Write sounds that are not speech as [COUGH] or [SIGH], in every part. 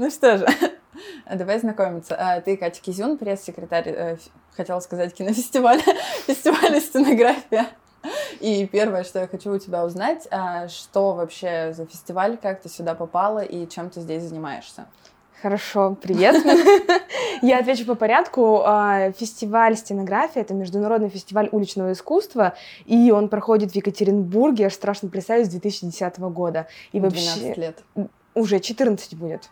Ну что же, [LAUGHS] давай знакомиться. А, ты Катя Кизюн, пресс-секретарь, э, хотела сказать, кинофестиваля, [LAUGHS] фестиваля «Стенография». И первое, что я хочу у тебя узнать, а, что вообще за фестиваль, как ты сюда попала и чем ты здесь занимаешься? Хорошо, привет. [LAUGHS] Я отвечу по порядку. А, фестиваль стенографии — это международный фестиваль уличного искусства, и он проходит в Екатеринбурге, аж страшно представить, с 2010 года. И 12 вообще... лет. Уже 14 будет.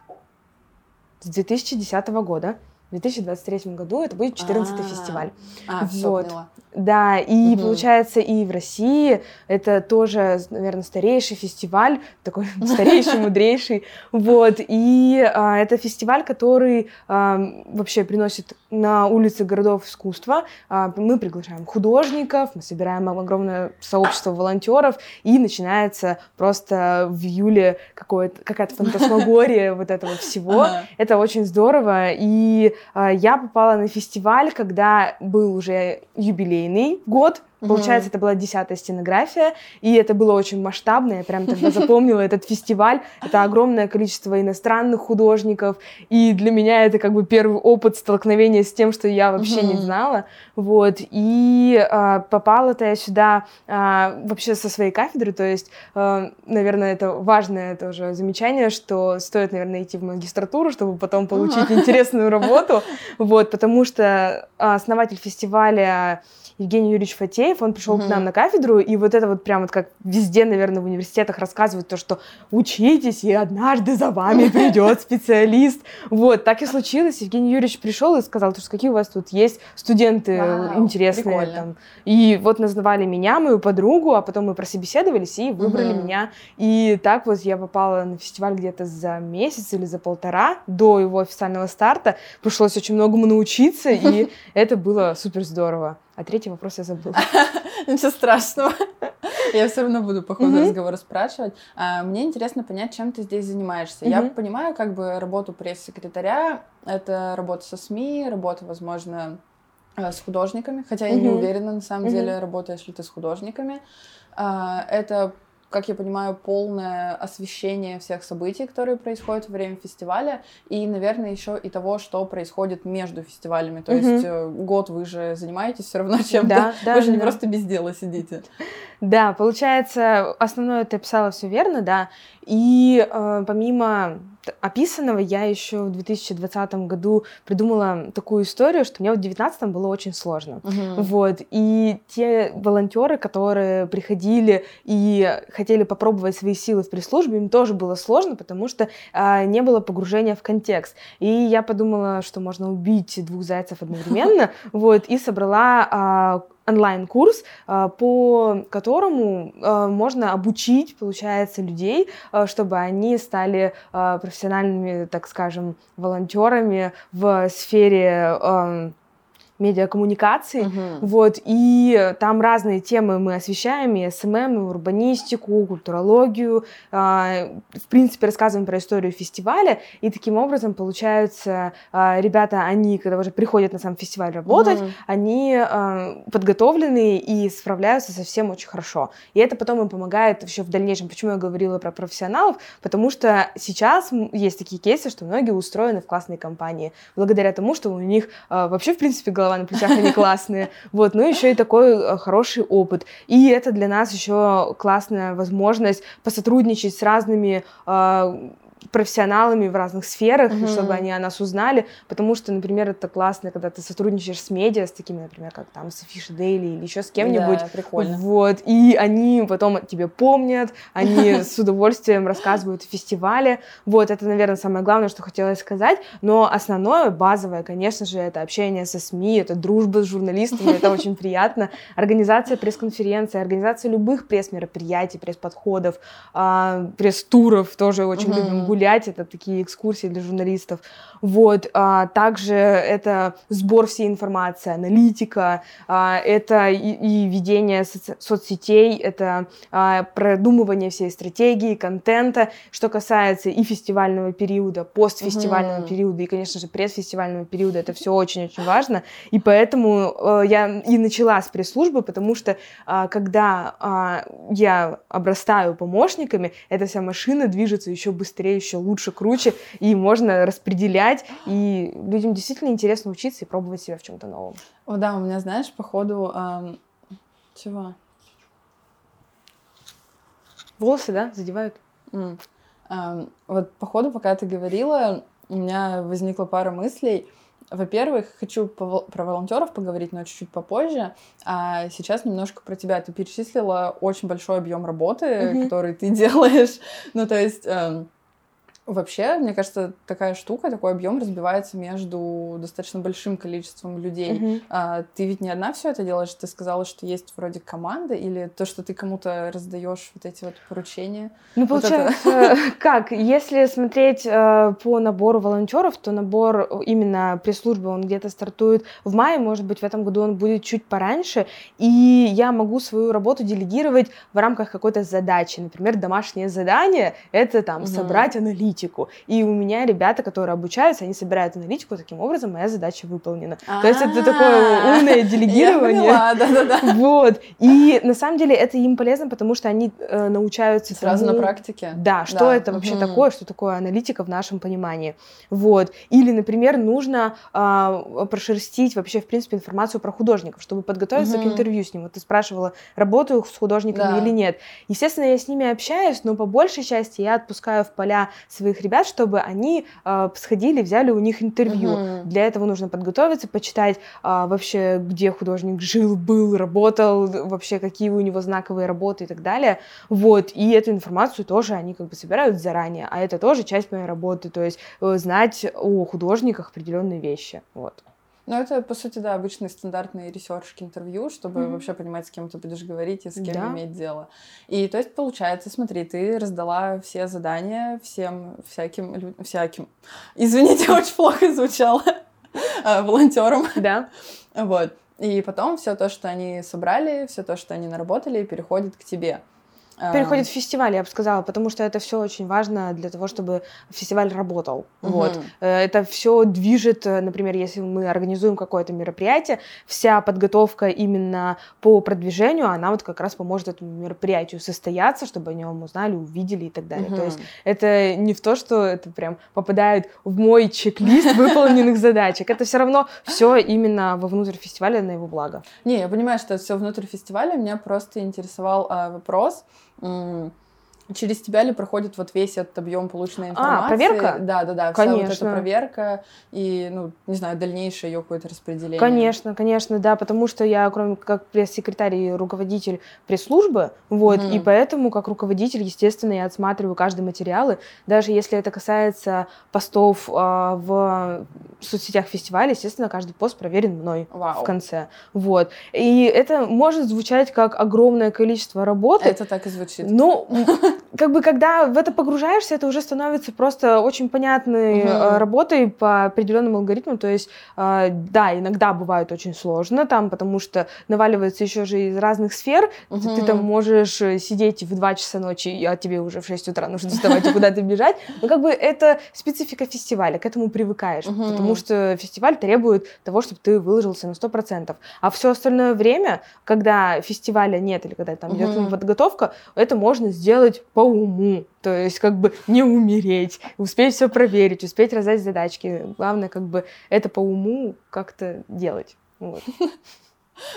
С 2010 года. В 2023 году это будет 14-й а. фестиваль. А, вот. Да, и угу. получается и в России это тоже, наверное, старейший фестиваль, такой [LAUGHS] старейший, мудрейший, вот, и а, это фестиваль, который а, вообще приносит на улицы городов искусства, а, мы приглашаем художников, мы собираем огромное сообщество волонтеров, и начинается просто в июле какая-то фантасмагория вот этого всего, это очень здорово, и я попала на фестиваль, когда был уже юбилейный год, Получается, это была десятая стенография, и это было очень масштабно. Я прям тогда запомнила этот фестиваль. Это огромное количество иностранных художников, и для меня это как бы первый опыт столкновения с тем, что я вообще угу. не знала. Вот. И а, попала-то я сюда а, вообще со своей кафедры, то есть, а, наверное, это важное тоже замечание, что стоит, наверное, идти в магистратуру, чтобы потом получить интересную работу. Вот, потому что основатель фестиваля Евгений Юрьевич Фатеев, он пришел угу. к нам на кафедру, и вот это вот прям вот как везде, наверное, в университетах рассказывают то, что учитесь, и однажды за вами [LAUGHS] придет специалист. Вот, так и случилось. Евгений Юрьевич пришел и сказал, что какие у вас тут есть студенты Вау, интересные. Там. И вот назвали меня, мою подругу, а потом мы прособеседовались и выбрали меня. И так вот я попала на фестиваль где-то за месяц или за полтора до его официального старта. Пришлось очень многому научиться, и [LAUGHS] это было супер здорово. А третий вопрос я забыла. [LAUGHS] Ничего страшного. Я все равно буду по ходу разговора спрашивать. А, мне интересно понять, чем ты здесь занимаешься. Я понимаю, как бы работу пресс-секретаря, это работа со СМИ, работа, возможно, э, с художниками, хотя я не уверена, на самом деле, работаешь ли ты с художниками. А, это как я понимаю, полное освещение всех событий, которые происходят во время фестиваля, и, наверное, еще и того, что происходит между фестивалями. То mm-hmm. есть э, год вы же занимаетесь все равно чем-то. Да, да, вы же да. не просто без дела сидите. Да, получается, основное ты описала все верно, да. И э, помимо описанного, я еще в 2020 году придумала такую историю, что мне в 2019 было очень сложно. Uh-huh. Вот. И те волонтеры, которые приходили и хотели попробовать свои силы в пресс-службе, им тоже было сложно, потому что э, не было погружения в контекст. И я подумала, что можно убить двух зайцев одновременно, [LAUGHS] вот, и собрала онлайн-курс, а, по которому а, можно обучить, получается, людей, а, чтобы они стали профессиональными, так скажем, волонтерами в сфере медиакоммуникаций, uh-huh. вот, и там разные темы мы освещаем, и SMM, и урбанистику, культурологию, э, в принципе, рассказываем про историю фестиваля, и таким образом, получается, э, ребята, они, когда уже приходят на сам фестиваль работать, uh-huh. они э, подготовлены и справляются со всем очень хорошо, и это потом им помогает еще в дальнейшем, почему я говорила про профессионалов, потому что сейчас есть такие кейсы, что многие устроены в классные компании, благодаря тому, что у них э, вообще, в принципе, голова на плечах, они классные. [LAUGHS] Вот, ну еще и такой э, хороший опыт. И это для нас еще классная возможность посотрудничать с разными э, профессионалами в разных сферах, mm-hmm. чтобы они о нас узнали, потому что, например, это классно, когда ты сотрудничаешь с медиа, с такими, например, как там с Афиши Дейли или еще с кем-нибудь. Да, прикольно. Вот, и они потом тебе помнят, они [LAUGHS] с удовольствием рассказывают о фестивале. Вот, это, наверное, самое главное, что хотелось сказать, но основное, базовое, конечно же, это общение со СМИ, это дружба с журналистами, это очень [LAUGHS] приятно. Организация пресс-конференции, организация любых пресс-мероприятий, пресс-подходов, а, пресс-туров тоже очень любим гулять, это такие экскурсии для журналистов. Вот, а, также это сбор всей информации, аналитика, а, это и, и ведение соци- соцсетей, это а, продумывание всей стратегии, контента, что касается и фестивального периода, постфестивального угу. периода, и, конечно же, предфестивального периода, это все очень-очень важно, и поэтому э, я и начала с пресс-службы, потому что а, когда а, я обрастаю помощниками, эта вся машина движется еще быстрее, еще лучше, круче, и можно распределять, и людям действительно интересно учиться и пробовать себя в чем-то новом. О, да, у меня, знаешь, по ходу... Эм... Чего? Волосы, да, задевают? Mm. Эм, вот по ходу, пока ты говорила, у меня возникла пара мыслей. Во-первых, хочу про волонтеров поговорить, но чуть-чуть попозже. А сейчас немножко про тебя. Ты перечислила очень большой объем работы, mm-hmm. который ты [LAUGHS] делаешь. Ну, то есть... Эм, Вообще, мне кажется, такая штука, такой объем разбивается между достаточно большим количеством людей. Mm-hmm. А, ты ведь не одна все это делаешь, ты сказала, что есть вроде команда, или то, что ты кому-то раздаешь вот эти вот поручения. Ну, вот получается, это... как? Если смотреть э, по набору волонтеров, то набор именно пресс-службы, он где-то стартует в мае, может быть, в этом году он будет чуть пораньше, и я могу свою работу делегировать в рамках какой-то задачи. Например, домашнее задание — это там mm-hmm. собрать аналитику аналитику. И у меня ребята, которые обучаются, они собирают аналитику, таким образом моя задача выполнена. То есть это такое умное делегирование. да-да-да. Вот. И на самом деле это им полезно, потому что они э, научаются Сразу на практике? Да, что это вообще такое, что такое аналитика в нашем понимании. Вот. Или, например, нужно а, прошерстить вообще, в принципе, информацию про художников, чтобы подготовиться к интервью с ним. Вот ты спрашивала, работаю с художниками или нет. Естественно, я с ними общаюсь, но по большей части я отпускаю в поля свои своих ребят, чтобы они э, сходили, взяли у них интервью. Uh-huh. Для этого нужно подготовиться, почитать э, вообще, где художник жил, был, работал, вообще какие у него знаковые работы и так далее. Вот, и эту информацию тоже они как бы собирают заранее, а это тоже часть моей работы, то есть э, знать о художниках определенные вещи. Вот. Ну, это, по сути, да, обычные стандартные ресершки интервью, чтобы mm-hmm. вообще понимать, с кем ты будешь говорить и с кем да. иметь дело. И то есть, получается, смотри, ты раздала все задания всем всяким людям, всяким. Извините, [LAUGHS] очень плохо звучало. А, волонтерам. Да. Вот. И потом все то, что они собрали, все то, что они наработали, переходит к тебе. Переходит в фестиваль, я бы сказала, потому что это все очень важно для того, чтобы фестиваль работал. Угу. Вот. Э, это все движет, э, например, если мы организуем какое-то мероприятие, вся подготовка именно по продвижению, она вот как раз поможет этому мероприятию состояться, чтобы о нем узнали, увидели и так далее. Угу. То есть это не в то, что это прям попадает в мой чек-лист выполненных [LAUGHS] задачек. Это все равно все именно вовнутрь фестиваля на его благо. Не, я понимаю, что это все внутрь фестиваля. Меня просто интересовал а, вопрос через тебя ли проходит вот весь этот объем полученной а, информации? А, проверка? Да, да, да. Конечно. Вся вот эта проверка и, ну, не знаю, дальнейшее ее какое-то распределение. Конечно, конечно, да, потому что я, кроме как пресс-секретарь и руководитель пресс-службы, вот, mm. и поэтому как руководитель, естественно, я отсматриваю каждый материалы, даже если это касается постов э, в соцсетях фестиваля, естественно, каждый пост проверен мной Вау. в конце, вот. И это может звучать как огромное количество работы. Это так и звучит. Ну, [LAUGHS] как бы когда в это погружаешься, это уже становится просто очень понятной uh-huh. работой по определенным алгоритмам. То есть, э, да, иногда бывает очень сложно там, потому что наваливается еще же из разных сфер. Uh-huh. Ты, ты там можешь э, сидеть в 2 часа ночи, а тебе уже в 6 утра нужно вставать и куда-то бежать. Но как бы это специфика фестиваля, к этому привыкаешь. Uh-huh. Потому что фестиваль требует того, чтобы ты выложился на 100%. А все остальное время, когда фестиваля нет или когда там идет uh-huh. подготовка, это можно сделать по уму. То есть как бы не умереть, успеть все проверить, успеть раздать задачки. Главное как бы это по уму как-то делать. Вот. [LAUGHS]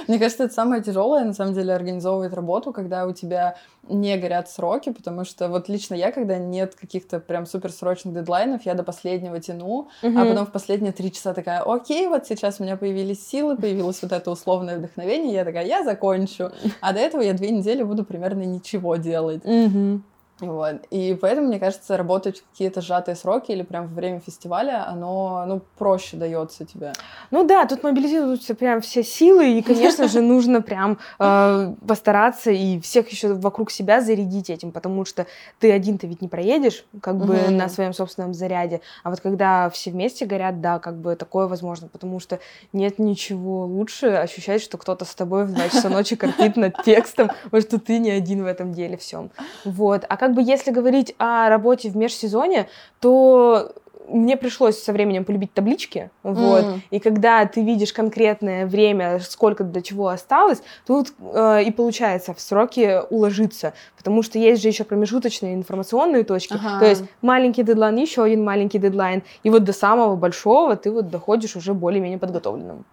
Мне кажется, это самое тяжелое, на самом деле, организовывать работу, когда у тебя не горят сроки, потому что вот лично я, когда нет каких-то прям суперсрочных дедлайнов, я до последнего тяну, угу. а потом в последние три часа такая, окей, вот сейчас у меня появились силы, появилось вот это условное вдохновение, я такая, я закончу. [LAUGHS] А до этого я две недели буду примерно ничего делать. Угу. Вот. И поэтому, мне кажется, работать в какие-то сжатые сроки или прям во время фестиваля, оно, ну, проще дается тебе. Ну да, тут мобилизируются прям все силы, и, конечно же, нужно прям э, постараться и всех еще вокруг себя зарядить этим, потому что ты один-то ведь не проедешь, как бы на своем собственном заряде, а вот когда все вместе горят, да, как бы такое возможно, потому что нет ничего лучше ощущать, что кто-то с тобой в 2 часа ночи корпит над текстом, [LAUGHS] вот что ты не один в этом деле всем. Вот. А как как бы если говорить о работе в межсезоне, то мне пришлось со временем полюбить таблички, вот, mm. и когда ты видишь конкретное время, сколько до чего осталось, тут э, и получается в сроки уложиться, потому что есть же еще промежуточные информационные точки, ага. то есть маленький дедлайн, еще один маленький дедлайн, и вот до самого большого ты вот доходишь уже более-менее подготовленным.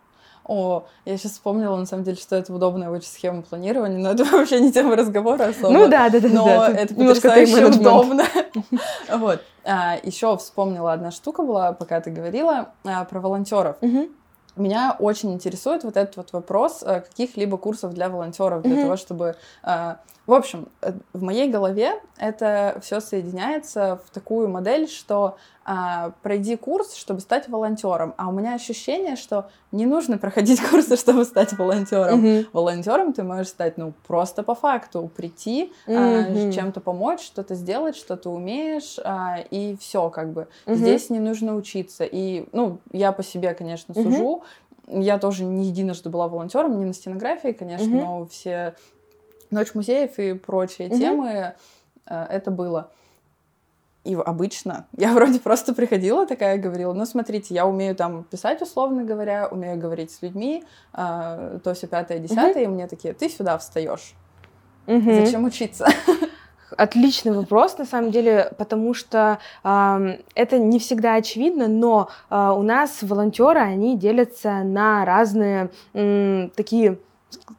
О, я сейчас вспомнила, на самом деле, что это удобная очень схема планирования, но это [LAUGHS] вообще не тема разговора особо. Ну да, да, да. Но да, это потрясающе удобно. [LAUGHS] [LAUGHS] Вот. А, еще вспомнила одна штука была, пока ты говорила, а, про волонтеров. Меня очень интересует вот этот вот вопрос э, каких-либо курсов для волонтеров, для того, чтобы а, в общем, э, в моей голове это все соединяется в такую модель, что а, пройди курс, чтобы стать волонтером. А у меня ощущение, что не нужно проходить [LAUGHS] курсы, чтобы стать волонтером. Mm-hmm. Волонтером ты можешь стать, ну, просто по факту, прийти, mm-hmm. а, чем-то помочь, что-то сделать, что ты умеешь, а, и все, как бы. Mm-hmm. Здесь не нужно учиться. И, ну, я по себе, конечно, сужу. Mm-hmm. Я тоже не единожды была волонтером, не на стенографии, конечно, mm-hmm. но все Ночь музеев и прочие угу. темы, это было. И обычно [LAUGHS] я вроде просто приходила такая, говорила, ну, смотрите, я умею там писать, условно говоря, умею говорить с людьми, э, то все пятое, десятое, угу. и мне такие, ты сюда встаешь. Угу. Зачем учиться? [LAUGHS] Отличный вопрос, на самом деле, потому что э, это не всегда очевидно, но э, у нас волонтеры, они делятся на разные э, такие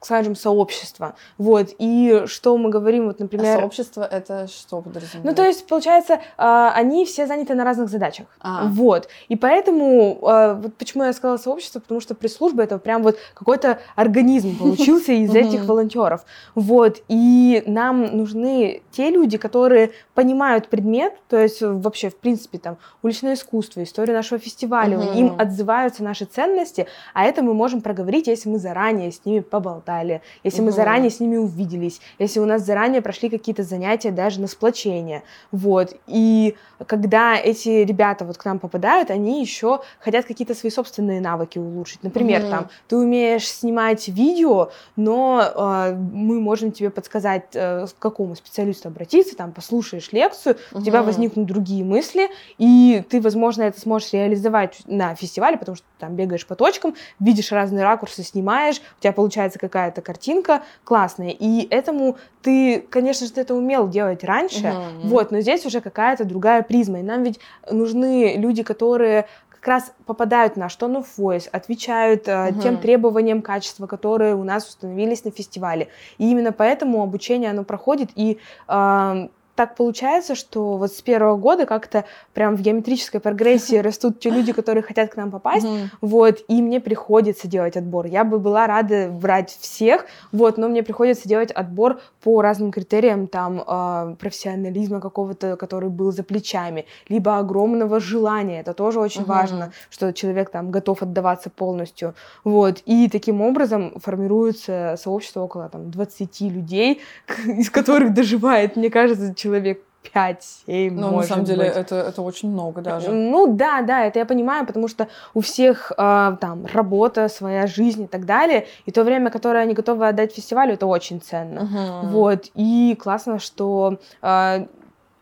скажем, сообщества. Вот. И что мы говорим, вот, например... А сообщество — это что подразумевает? Ну, то есть, получается, а, они все заняты на разных задачах. А. Вот. И поэтому, а, вот почему я сказала сообщество, потому что пресс-служба — это прям вот какой-то организм получился из этих волонтеров. Вот. И нам нужны те люди, которые понимают предмет, то есть вообще, в принципе, там, уличное искусство, история нашего фестиваля, им отзываются наши ценности, а это мы можем проговорить, если мы заранее с ними поболтали, если угу. мы заранее с ними увиделись, если у нас заранее прошли какие-то занятия даже на сплочение, вот. И когда эти ребята вот к нам попадают, они еще хотят какие-то свои собственные навыки улучшить. Например, угу. там ты умеешь снимать видео, но э, мы можем тебе подсказать, э, к какому специалисту обратиться, там послушаешь лекцию, угу. у тебя возникнут другие мысли, и ты, возможно, это сможешь реализовать на фестивале, потому что там бегаешь по точкам, видишь разные ракурсы, снимаешь, у тебя получается какая-то картинка классная, и этому ты, конечно же, ты это умел делать раньше, uh-huh. вот, но здесь уже какая-то другая призма, и нам ведь нужны люди, которые как раз попадают на что ну voice, отвечают uh, тем требованиям качества, которые у нас установились на фестивале. И именно поэтому обучение оно проходит, и э, так получается, что вот с первого года как-то прям в геометрической прогрессии [LAUGHS] растут те люди, которые хотят к нам попасть, вот, и мне приходится делать отбор. Я бы была рада брать всех, вот, но мне приходится делать отбор по разным критериям, там, э, профессионализма какого-то, который был за плечами, либо огромного желания, это тоже очень важно, что человек там готов отдаваться полностью, вот, и таким образом формируется сообщество около там 20 людей, [LAUGHS] из которых доживает, мне кажется, человек человек 5-7, Ну, на самом деле, это, это очень много даже. Ну, да, да, это я понимаю, потому что у всех э, там работа, своя жизнь и так далее, и то время, которое они готовы отдать фестивалю, это очень ценно. Uh-huh. Вот, и классно, что э,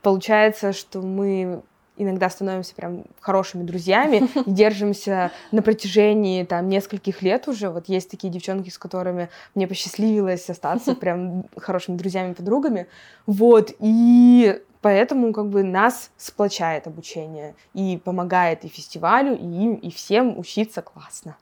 получается, что мы иногда становимся прям хорошими друзьями и держимся на протяжении там нескольких лет уже. Вот есть такие девчонки, с которыми мне посчастливилось остаться [LAUGHS] прям хорошими друзьями, подругами. Вот, и поэтому как бы нас сплочает обучение и помогает и фестивалю, и им, и всем учиться классно.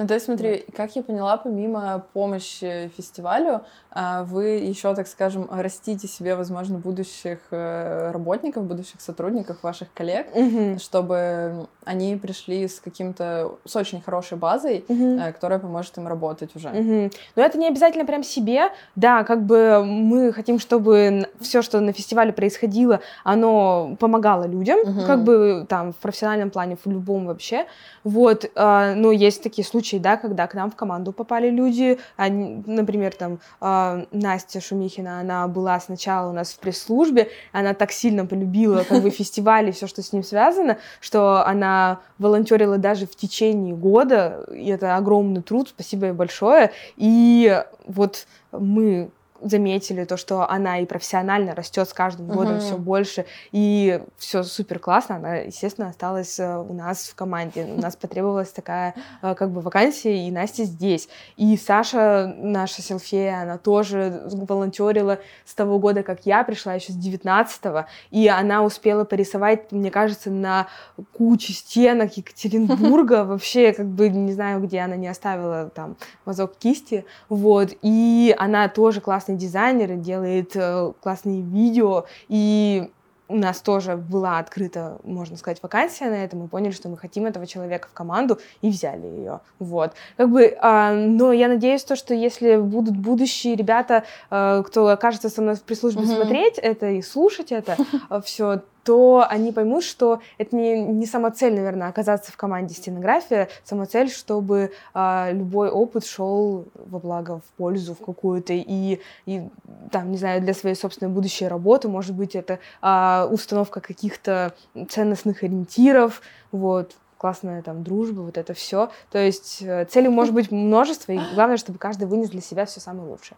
Ну, то есть, смотри, да. как я поняла, помимо помощи фестивалю, а, вы еще, так скажем, растите себе, возможно, будущих э, работников, будущих сотрудников, ваших коллег, угу. чтобы они пришли с каким-то, с очень хорошей базой, угу. которая поможет им работать уже. Угу. Но это не обязательно прям себе, да, как бы мы хотим, чтобы все, что на фестивале происходило, оно помогало людям, угу. как бы там в профессиональном плане, в любом вообще, вот, а, но есть такие случаи, случаи, да, когда к нам в команду попали люди, они, например, там э, Настя Шумихина, она была сначала у нас в пресс-службе, она так сильно полюбила как бы [LAUGHS] фестиваль и все, что с ним связано, что она волонтерила даже в течение года, и это огромный труд, спасибо ей большое, и вот мы заметили то, что она и профессионально растет с каждым годом uh-huh. все больше, и все супер классно. Она, естественно, осталась э, у нас в команде. У нас потребовалась такая э, как бы вакансия, и Настя здесь. И Саша, наша селфея, она тоже волонтерила с того года, как я пришла, еще с 19-го, и она успела порисовать, мне кажется, на куче стенок Екатеринбурга, [LAUGHS] вообще, как бы, не знаю, где она не оставила там мазок кисти, вот, и она тоже классный дизайнер, делает э, классные видео, и у нас тоже была открыта, можно сказать, вакансия на это, мы поняли, что мы хотим этого человека в команду и взяли ее, вот. Как бы, э, но я надеюсь то, что если будут будущие ребята, э, кто окажется со мной в пресс-службе mm-hmm. смотреть это и слушать это [LAUGHS] э, все, то они поймут, что это не, не самоцель, наверное, оказаться в команде стенография, самоцель, чтобы а, любой опыт шел во благо, в пользу, в какую-то, и, и там, не знаю, для своей собственной будущей работы, может быть, это а, установка каких-то ценностных ориентиров, вот, классная там дружба, вот это все. То есть э, целей может быть множество, и главное, чтобы каждый вынес для себя все самое лучшее.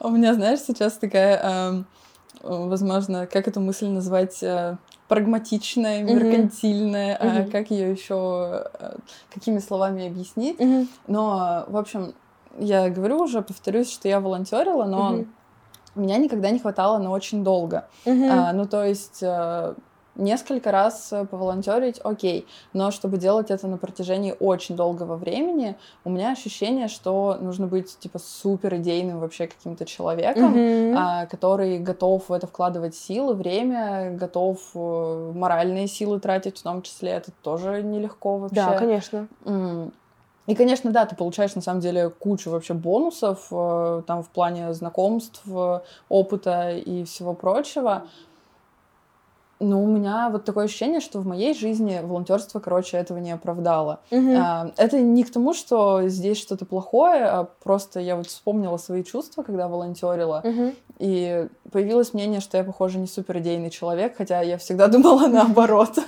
У меня, знаешь, сейчас такая... Эм возможно, как эту мысль назвать э, прагматичная, меркантильная, mm-hmm. а как ее еще, э, какими словами объяснить. Mm-hmm. Но, в общем, я говорю уже, повторюсь, что я волонтерила, но mm-hmm. меня никогда не хватало на очень долго. Mm-hmm. А, ну, то есть э, несколько раз э, поволонтерить, окей, но чтобы делать это на протяжении очень долгого времени, у меня ощущение, что нужно быть типа супер идейным вообще каким-то человеком, mm-hmm. а, который готов в это вкладывать силы, время, готов э, моральные силы тратить в том числе, это тоже нелегко вообще. Да, конечно. И, конечно, да, ты получаешь на самом деле кучу вообще бонусов э, там в плане знакомств, опыта и всего прочего. Ну, у меня вот такое ощущение, что в моей жизни волонтерство, короче, этого не оправдало. Угу. А, это не к тому, что здесь что-то плохое, а просто я вот вспомнила свои чувства, когда волонтерила, угу. И появилось мнение, что я, похоже, не супер идейный человек, хотя я всегда [LAUGHS] думала наоборот.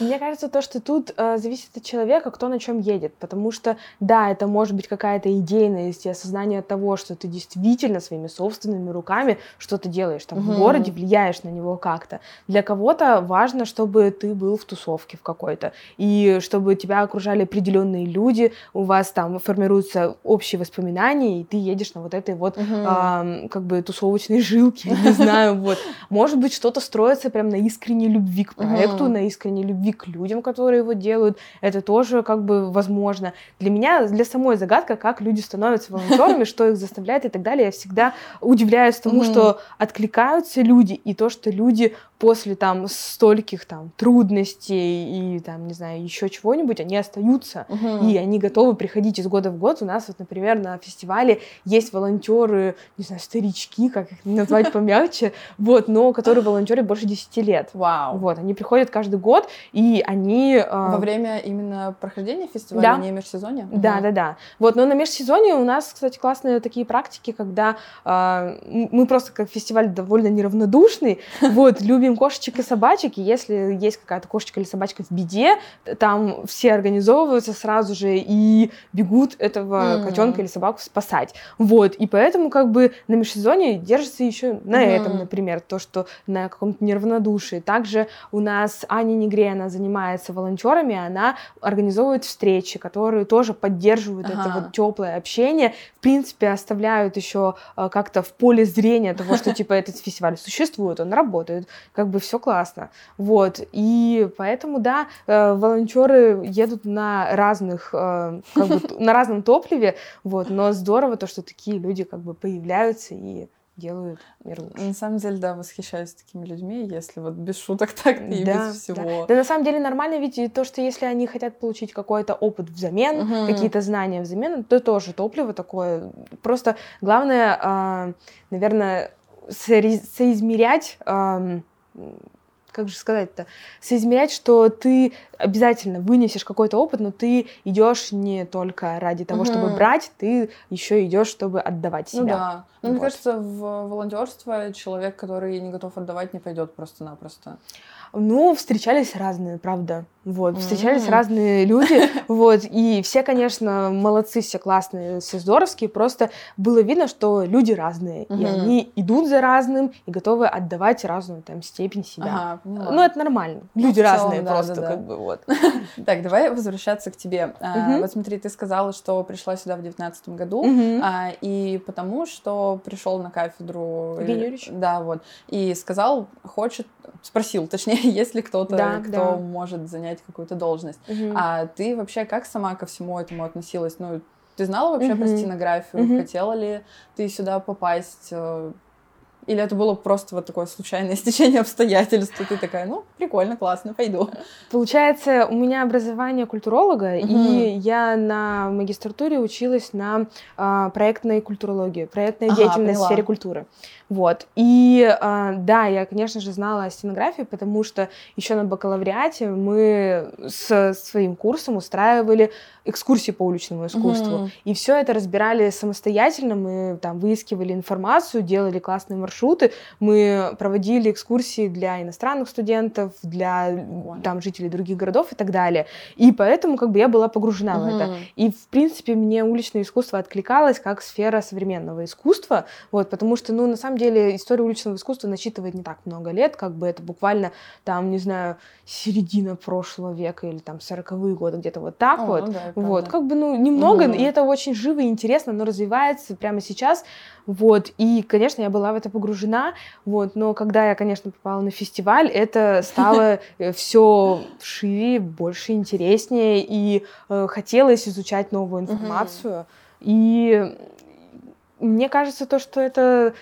Мне кажется, то, что тут э, зависит от человека, кто на чем едет. Потому что, да, это может быть какая-то идейность и осознание того, что ты действительно своими собственными руками что-то делаешь там угу. в городе, влияешь на него как-то. Для кого-то важно, чтобы ты был в тусовке в какой-то, и чтобы тебя окружали определенные люди, у вас там формируются общие воспоминания, и ты едешь на вот этой вот угу. э, как бы тусовочной жилке, не знаю, вот. Может быть, что-то строится прям на искренней любви к проекту, на искренней любви к людям, которые его делают, это тоже как бы возможно. Для меня, для самой загадка, как люди становятся волонтерами, что их заставляет и так далее, я всегда удивляюсь тому, что откликаются люди, и то, что люди после там стольких там трудностей и там, не знаю, еще чего-нибудь, они остаются, uh-huh. и они готовы приходить из года в год. У нас вот, например, на фестивале есть волонтеры, не знаю, старички, как их назвать [LAUGHS] помягче, вот, но которые волонтеры больше 10 лет. Вау. Вот, они приходят каждый год, и они... Во время именно прохождения фестиваля, да. не межсезонья? Да, да, да. Вот, но на межсезонье у нас, кстати, классные такие практики, когда э, мы просто как фестиваль довольно неравнодушный, [LAUGHS] вот, любим любим кошечек и собачек, и если есть какая-то кошечка или собачка в беде, там все организовываются сразу же и бегут этого mm-hmm. котенка или собаку спасать. Вот, и поэтому как бы на межсезонье держится еще на mm-hmm. этом, например, то, что на каком-то неравнодушии. Также у нас Аня Негре, она занимается волонтерами, она организовывает встречи, которые тоже поддерживают ага. это вот теплое общение, в принципе, оставляют еще э, как-то в поле зрения того, что типа этот фестиваль существует, он работает, как бы все классно. Вот. И поэтому, да, э, волонтеры едут на разных, э, как бы, [LAUGHS] на разном топливе, вот, но здорово то, что такие люди как бы появляются и делают мир лучше. На самом деле, да, восхищаюсь такими людьми, если вот без шуток так и да, без всего. Да. да, на самом деле нормально ведь то, что если они хотят получить какой-то опыт взамен, угу. какие-то знания взамен, то тоже топливо такое. Просто главное, э, наверное, соизмерять как же сказать-то, соизмерять, что ты обязательно вынесешь какой-то опыт, но ты идешь не только ради того, угу. чтобы брать, ты еще идешь, чтобы отдавать ну себя. Ну да. Ну, вот. мне кажется, в волонтерство человек, который не готов отдавать, не пойдет просто-напросто. Ну, встречались разные, правда. Вот, встречались mm-hmm. разные [LAUGHS] люди, вот, и все, конечно, молодцы, все классные, все здоровские, просто было видно, что люди разные, mm-hmm. и они идут за разным и готовы отдавать разную там степень себя. Ага, ну, это нормально, ну, люди целом, разные да, просто, да, да. как бы, вот. [LAUGHS] Так, давай возвращаться к тебе. Mm-hmm. Вот смотри, ты сказала, что пришла сюда в девятнадцатом году, mm-hmm. и потому, что пришел на кафедру... Генерич. Да, вот, и сказал, хочет, спросил, точнее, [LAUGHS] есть ли кто-то, да, кто да. может занять какую-то должность. Угу. А ты вообще как сама ко всему этому относилась? Ну, ты знала вообще угу. про стенографию? Угу. Хотела ли ты сюда попасть? Э, или это было просто вот такое случайное [LAUGHS] стечение обстоятельств, и ты такая, ну, прикольно, классно, пойду. Получается, у меня образование культуролога, угу. и я на магистратуре училась на а, проектной культурологии, проектная ага, деятельность поняла. в сфере культуры. Вот. И а, да, я, конечно же, знала о стенографии, потому что еще на бакалавриате мы с своим курсом устраивали экскурсии по уличному искусству. Mm-hmm. И все это разбирали самостоятельно. Мы там выискивали информацию, делали классные маршруты. Мы проводили экскурсии для иностранных студентов, для mm-hmm. там жителей других городов и так далее. И поэтому как бы я была погружена mm-hmm. в это. И в принципе мне уличное искусство откликалось как сфера современного искусства, вот, потому что, ну, на самом деле история уличного искусства насчитывает не так много лет, как бы это буквально там, не знаю, середина прошлого века или там сороковые годы, где-то вот так О, вот. Ну да, вот, как бы, ну, немного, угу. и это очень живо и интересно, но развивается прямо сейчас, вот, и, конечно, я была в это погружена, вот, но когда я, конечно, попала на фестиваль, это стало [LAUGHS] э, все шире, больше интереснее, и э, хотелось изучать новую информацию, и мне кажется, то, что это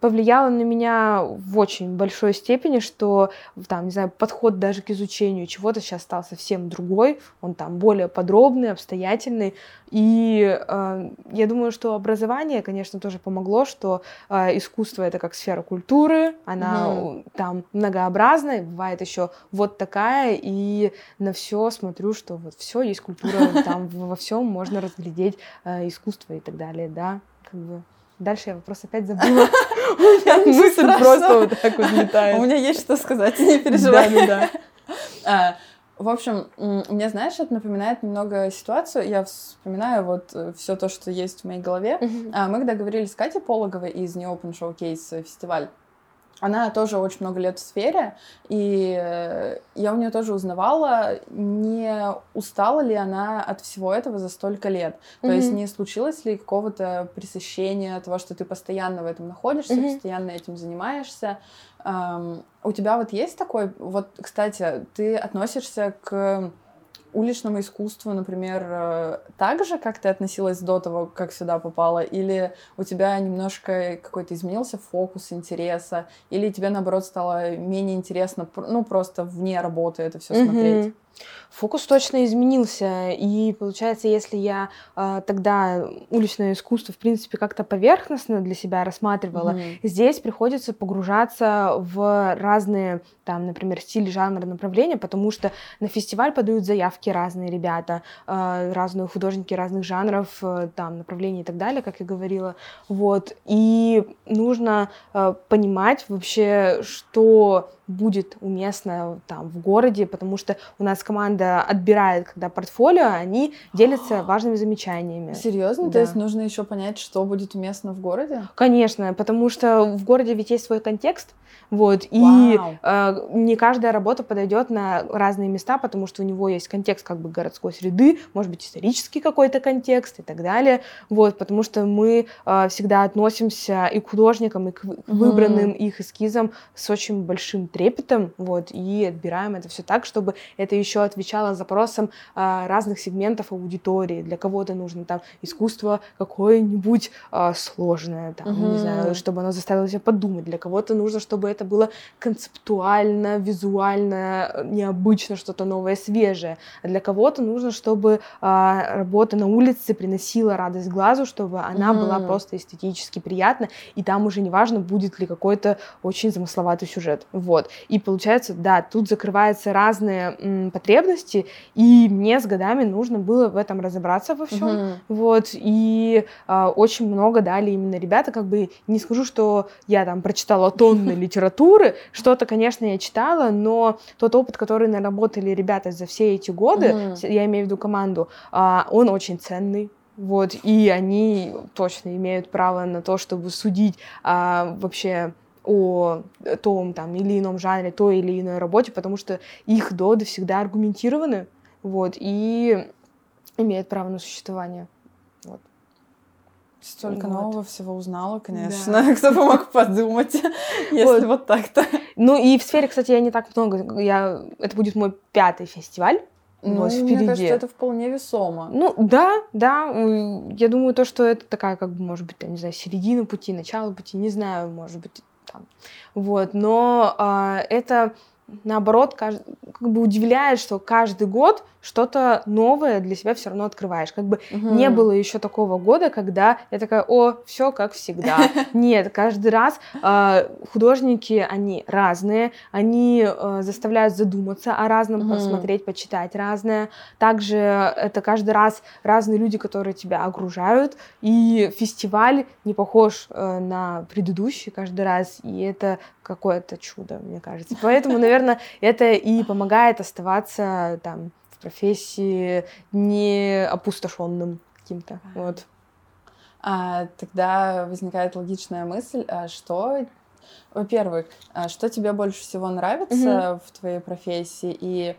повлияло на меня в очень большой степени, что там, не знаю, подход даже к изучению чего-то сейчас стал совсем другой, он там более подробный, обстоятельный. И э, я думаю, что образование, конечно, тоже помогло, что э, искусство это как сфера культуры, она mm. там многообразная, бывает еще вот такая, и на все смотрю, что вот все есть культура, там во всем можно разглядеть э, искусство и так далее, да, как бы. Дальше я вопрос опять [LAUGHS] забыла. У меня [LAUGHS] мысль просто вот так вот летает. У меня есть что сказать, [LAUGHS] не переживай. Да, да, да. В общем, мне, знаешь, это напоминает немного ситуацию. Я вспоминаю вот э, все то, что есть в моей голове. А, мы когда говорили с Катей Пологовой из Не Open Showcase фестиваль, она тоже очень много лет в сфере, и э, я у нее тоже узнавала, не устала ли она от всего этого за столько лет. Mm-hmm. То есть не случилось ли какого-то пресыщения того, что ты постоянно в этом находишься, mm-hmm. постоянно этим занимаешься. Um, у тебя вот есть такой, вот, кстати, ты относишься к уличному искусству, например, э, так же, как ты относилась до того, как сюда попала? Или у тебя немножко какой-то изменился фокус интереса? Или тебе, наоборот, стало менее интересно, ну, просто вне работы это все смотреть? Mm-hmm. Фокус точно изменился, и получается, если я э, тогда уличное искусство, в принципе, как-то поверхностно для себя рассматривала, mm-hmm. здесь приходится погружаться в разные, там, например, стили, жанры, направления, потому что на фестиваль подают заявки разные ребята, э, разные художники разных жанров, э, там, направлений и так далее, как я говорила, вот, и нужно э, понимать вообще, что будет уместно там в городе, потому что у нас команда отбирает, когда портфолио, они делятся важными замечаниями. Серьезно? Да. То есть нужно еще понять, что будет уместно в городе? Конечно, потому что в городе ведь есть свой контекст, вот, и э, не каждая работа подойдет на разные места, потому что у него есть контекст как бы городской среды, может быть, исторический какой-то контекст и так далее, вот, потому что мы э, всегда относимся и к художникам, и к выбранным mm. их эскизам с очень большим трепетом, вот, и отбираем это все так, чтобы это еще отвечало запросам э, разных сегментов аудитории. Для кого-то нужно там искусство какое-нибудь э, сложное, там, mm-hmm. не знаю, чтобы оно заставило тебя подумать. Для кого-то нужно, чтобы это было концептуально, визуально, необычно, что-то новое, свежее. А для кого-то нужно, чтобы э, работа на улице приносила радость глазу, чтобы она mm-hmm. была просто эстетически приятна, и там уже не важно, будет ли какой-то очень замысловатый сюжет. Вот. И получается, да, тут закрываются разные м, потребности, и мне с годами нужно было в этом разобраться во всем. Угу. Вот. И а, очень много дали именно ребята, как бы не скажу, что я там прочитала тонны [LAUGHS] литературы. Что-то, конечно, я читала, но тот опыт, который наработали ребята за все эти годы, mm-hmm. я имею в виду команду, а, он очень ценный. Вот, и они точно имеют право на то, чтобы судить а, вообще о том там или ином жанре, той или иной работе, потому что их доводы всегда аргументированы, вот, и имеют право на существование. Вот. Столько вот. нового всего узнала, конечно. Да. [LAUGHS] Кто бы мог подумать, [LAUGHS] если вот так-то. Ну и в сфере, кстати, я не так много. Я... Это будет мой пятый фестиваль. Ну, вот, впереди. мне кажется, это вполне весомо. Ну, да, да. Я думаю, то, что это такая, как бы, может быть, я не знаю, середина пути, начало пути, не знаю, может быть, там. Вот, но а, это наоборот, как бы удивляет, что каждый год что-то новое для себя все равно открываешь. Как бы угу. не было еще такого года, когда я такая, о, все как всегда. [LAUGHS] Нет, каждый раз э, художники, они разные, они э, заставляют задуматься о разном, угу. посмотреть, почитать разное. Также это каждый раз разные люди, которые тебя окружают, и фестиваль не похож э, на предыдущий каждый раз, и это какое-то чудо, мне кажется. Поэтому, наверное, это и помогает оставаться там в профессии не опустошенным каким-то. Вот. А, тогда возникает логичная мысль, а что, во-первых, а что тебе больше всего нравится угу. в твоей профессии и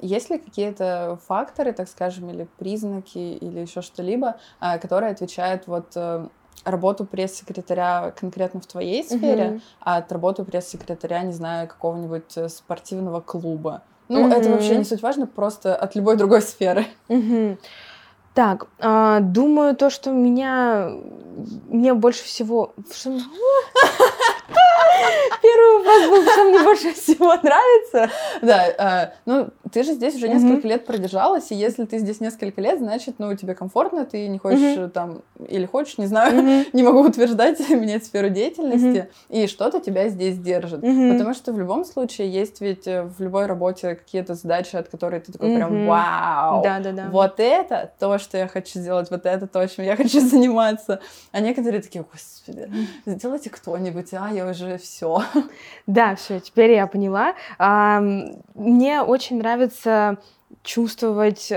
есть ли какие-то факторы, так скажем, или признаки, или еще что-либо, а, которые отвечают вот э, работу пресс-секретаря конкретно в твоей сфере, mm-hmm. а от работы пресс-секретаря, не знаю, какого-нибудь э, спортивного клуба? Ну, mm-hmm. это вообще не суть важно, просто от любой другой сферы. Mm-hmm. Так, а, думаю, то, что меня мне больше всего... [LAUGHS] Первый вопрос был, что мне больше всего нравится. Да, э, ну, ты же здесь уже несколько лет продержалась, и если ты здесь несколько лет, значит, ну, тебе комфортно, ты не хочешь там, или хочешь, не знаю, [LAUGHS] не могу утверждать, [LAUGHS] менять сферу деятельности, и что-то тебя здесь держит. Потому что в любом случае есть ведь э, в любой работе какие-то задачи, от которых ты такой прям, вау, вот это то, что я хочу сделать, вот это то, чем я [LAUGHS] хочу заниматься. А некоторые такие, господи, сделайте кто-нибудь, а, я уже все. Да, все, теперь я поняла. Мне очень нравится чувствовать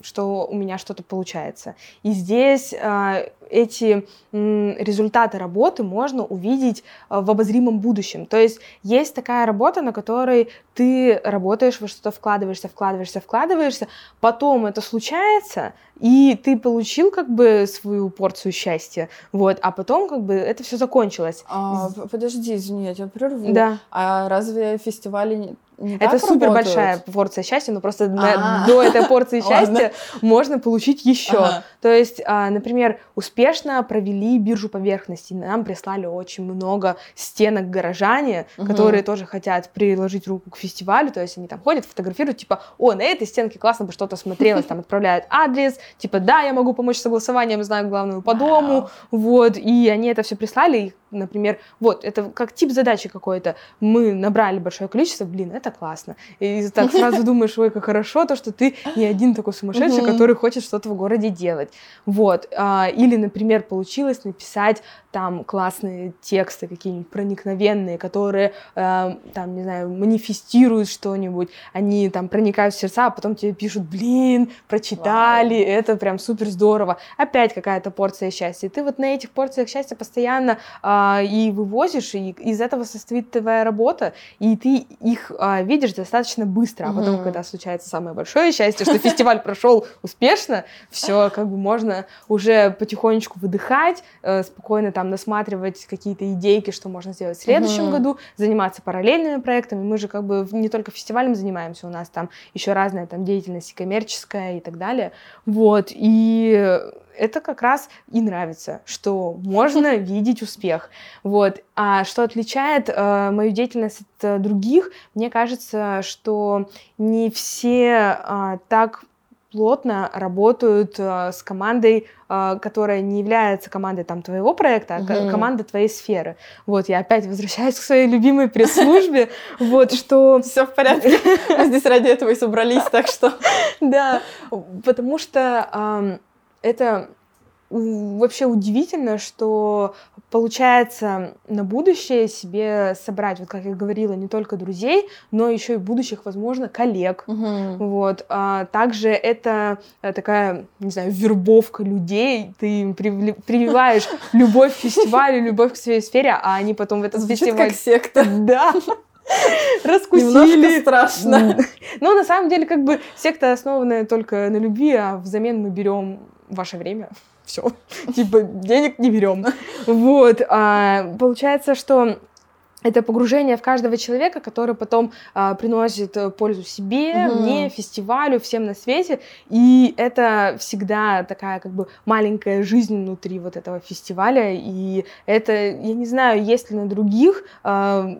что у меня что-то получается. И здесь э, эти м, результаты работы можно увидеть э, в обозримом будущем. То есть есть такая работа, на которой ты работаешь, во что-то вкладываешься, вкладываешься, вкладываешься, потом это случается, и ты получил как бы свою порцию счастья, вот, а потом как бы это все закончилось. А, подожди, извини, я тебя прерву. Да. А разве фестивали не это супер большая порция счастья, но просто на, до этой порции [LAUGHS] счастья можно получить еще. Ага. То есть, а, например, успешно провели биржу поверхности, нам прислали очень много стенок горожане, угу. которые тоже хотят приложить руку к фестивалю, то есть они там ходят, фотографируют, типа, о, на этой стенке классно бы что-то смотрелось, там [LAUGHS] отправляют адрес, типа, да, я могу помочь с согласованием, знаю главную по дому, вот, и они это все прислали, например, вот, это как тип задачи какой-то, мы набрали большое количество, блин, это классно. И так [LAUGHS] сразу думаешь, ой, как хорошо то, что ты не один такой сумасшедший, который хочет что-то в городе делать. Вот. А, или, например, получилось написать там классные тексты какие-нибудь проникновенные, которые э, там, не знаю, манифестируют что-нибудь, они там проникают в сердца, а потом тебе пишут, блин, прочитали, Вау. это прям супер здорово. Опять какая-то порция счастья. И ты вот на этих порциях счастья постоянно э, и вывозишь, и из этого состоит твоя работа, и ты их э, видишь достаточно быстро, а потом, угу. когда случается самое большое счастье, что фестиваль прошел успешно, все как бы можно уже потихонечку выдыхать, э, спокойно там насматривать какие-то идейки, что можно сделать в следующем году, заниматься параллельными проектами. Мы же как бы не только фестивалем занимаемся, у нас там еще разная там деятельность коммерческая и так далее. Вот, и это как раз и нравится, что можно [LAUGHS] видеть успех. Вот. А что отличает э, мою деятельность от э, других, мне кажется, что не все э, так плотно работают э, с командой, э, которая не является командой там твоего проекта, а угу. команда твоей сферы. Вот, я опять возвращаюсь к своей любимой пресс-службе, [LAUGHS] вот, что... Все в порядке, мы здесь ради этого и собрались, так что... [LAUGHS] Да, потому что это вообще удивительно, что получается на будущее себе собрать, вот как я говорила, не только друзей, но еще и будущих, возможно, коллег. Угу. Вот. А также это э, такая, не знаю, вербовка людей. Ты им прививаешь [LAUGHS] любовь к фестивалю, любовь к своей сфере, а они потом в этот Звучит фестиваль... как секта. [LAUGHS] Да. Раскусили. Немножко страшно. Ну, на самом деле, как бы секта основанная только на любви, а взамен мы берем ваше время [LAUGHS] все, типа денег не берем. Вот, а, получается, что это погружение в каждого человека, который потом а, приносит пользу себе, угу. мне, фестивалю, всем на свете. И это всегда такая как бы маленькая жизнь внутри вот этого фестиваля. И это, я не знаю, есть ли на других а,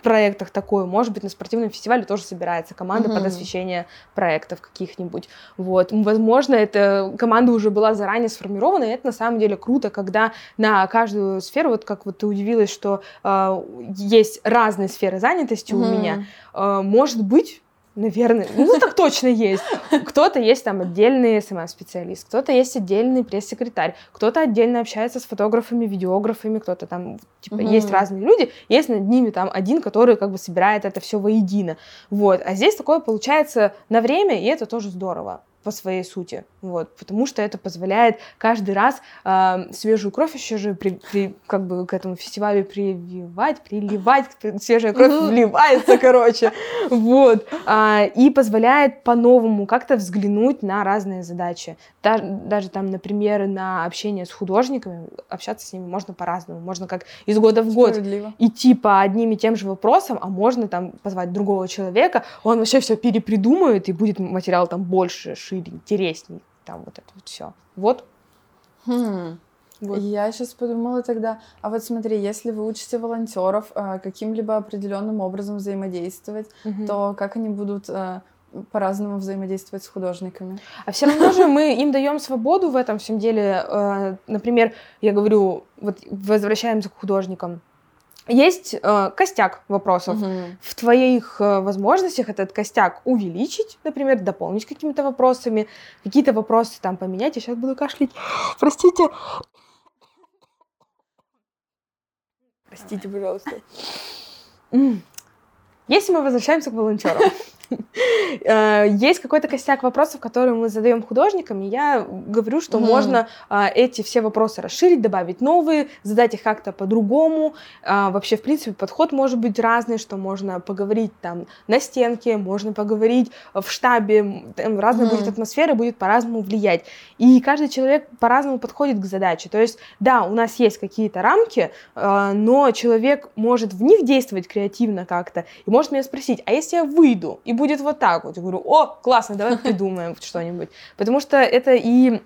проектах такое. Может быть, на спортивном фестивале тоже собирается команда mm-hmm. под освещение проектов каких-нибудь. Вот. Возможно, эта команда уже была заранее сформирована, и это на самом деле круто, когда на каждую сферу, вот как вот ты удивилась, что э, есть разные сферы занятости mm-hmm. у меня, э, может быть, Наверное, ну так точно есть. Кто-то есть там отдельный SMM-специалист, кто-то есть отдельный пресс-секретарь, кто-то отдельно общается с фотографами, видеографами, кто-то там, типа, угу. есть разные люди, есть над ними там один, который как бы собирает это все воедино. Вот. А здесь такое получается на время, и это тоже здорово по своей сути, вот, потому что это позволяет каждый раз э, свежую кровь еще же при, при, как бы к этому фестивалю прививать, приливать, свежая кровь вливается, короче, вот, э, и позволяет по-новому как-то взглянуть на разные задачи, даже, даже там, например, на общение с художниками, общаться с ними можно по-разному, можно как из года в год идти по одним и тем же вопросам, а можно там позвать другого человека, он вообще все перепридумает и будет материал там больше, шире, интересней, там вот это вот все. Вот. Хм. Вот. Я сейчас подумала тогда, а вот смотри, если вы учите волонтеров э, каким-либо определенным образом взаимодействовать, угу. то как они будут э, по-разному взаимодействовать с художниками? А все равно же мы им даем свободу в этом всем деле. Э, например, я говорю, вот возвращаемся к художникам есть э, костяк вопросов. Угу. В твоих э, возможностях этот костяк увеличить, например, дополнить какими-то вопросами, какие-то вопросы там поменять. Я сейчас буду кашлять. [GASPS] Простите. Простите, пожалуйста. Если мы возвращаемся к волонтерам, [LAUGHS] есть какой-то костяк вопросов, которые мы задаем художникам, и я говорю, что mm можно а, эти все вопросы расширить, добавить новые, задать их как-то по-другому. А, вообще, в принципе, подход может быть разный, что можно поговорить там на стенке, можно поговорить в штабе, там разная mm будет атмосфера, будет по-разному влиять. И каждый человек по-разному подходит к задаче. То есть, да, у нас есть какие-то рамки, а, но человек может в них действовать креативно как-то, и может меня спросить, а если я выйду и буду будет вот так вот. Я говорю, о, классно, давай придумаем [LAUGHS] что-нибудь. Потому что это и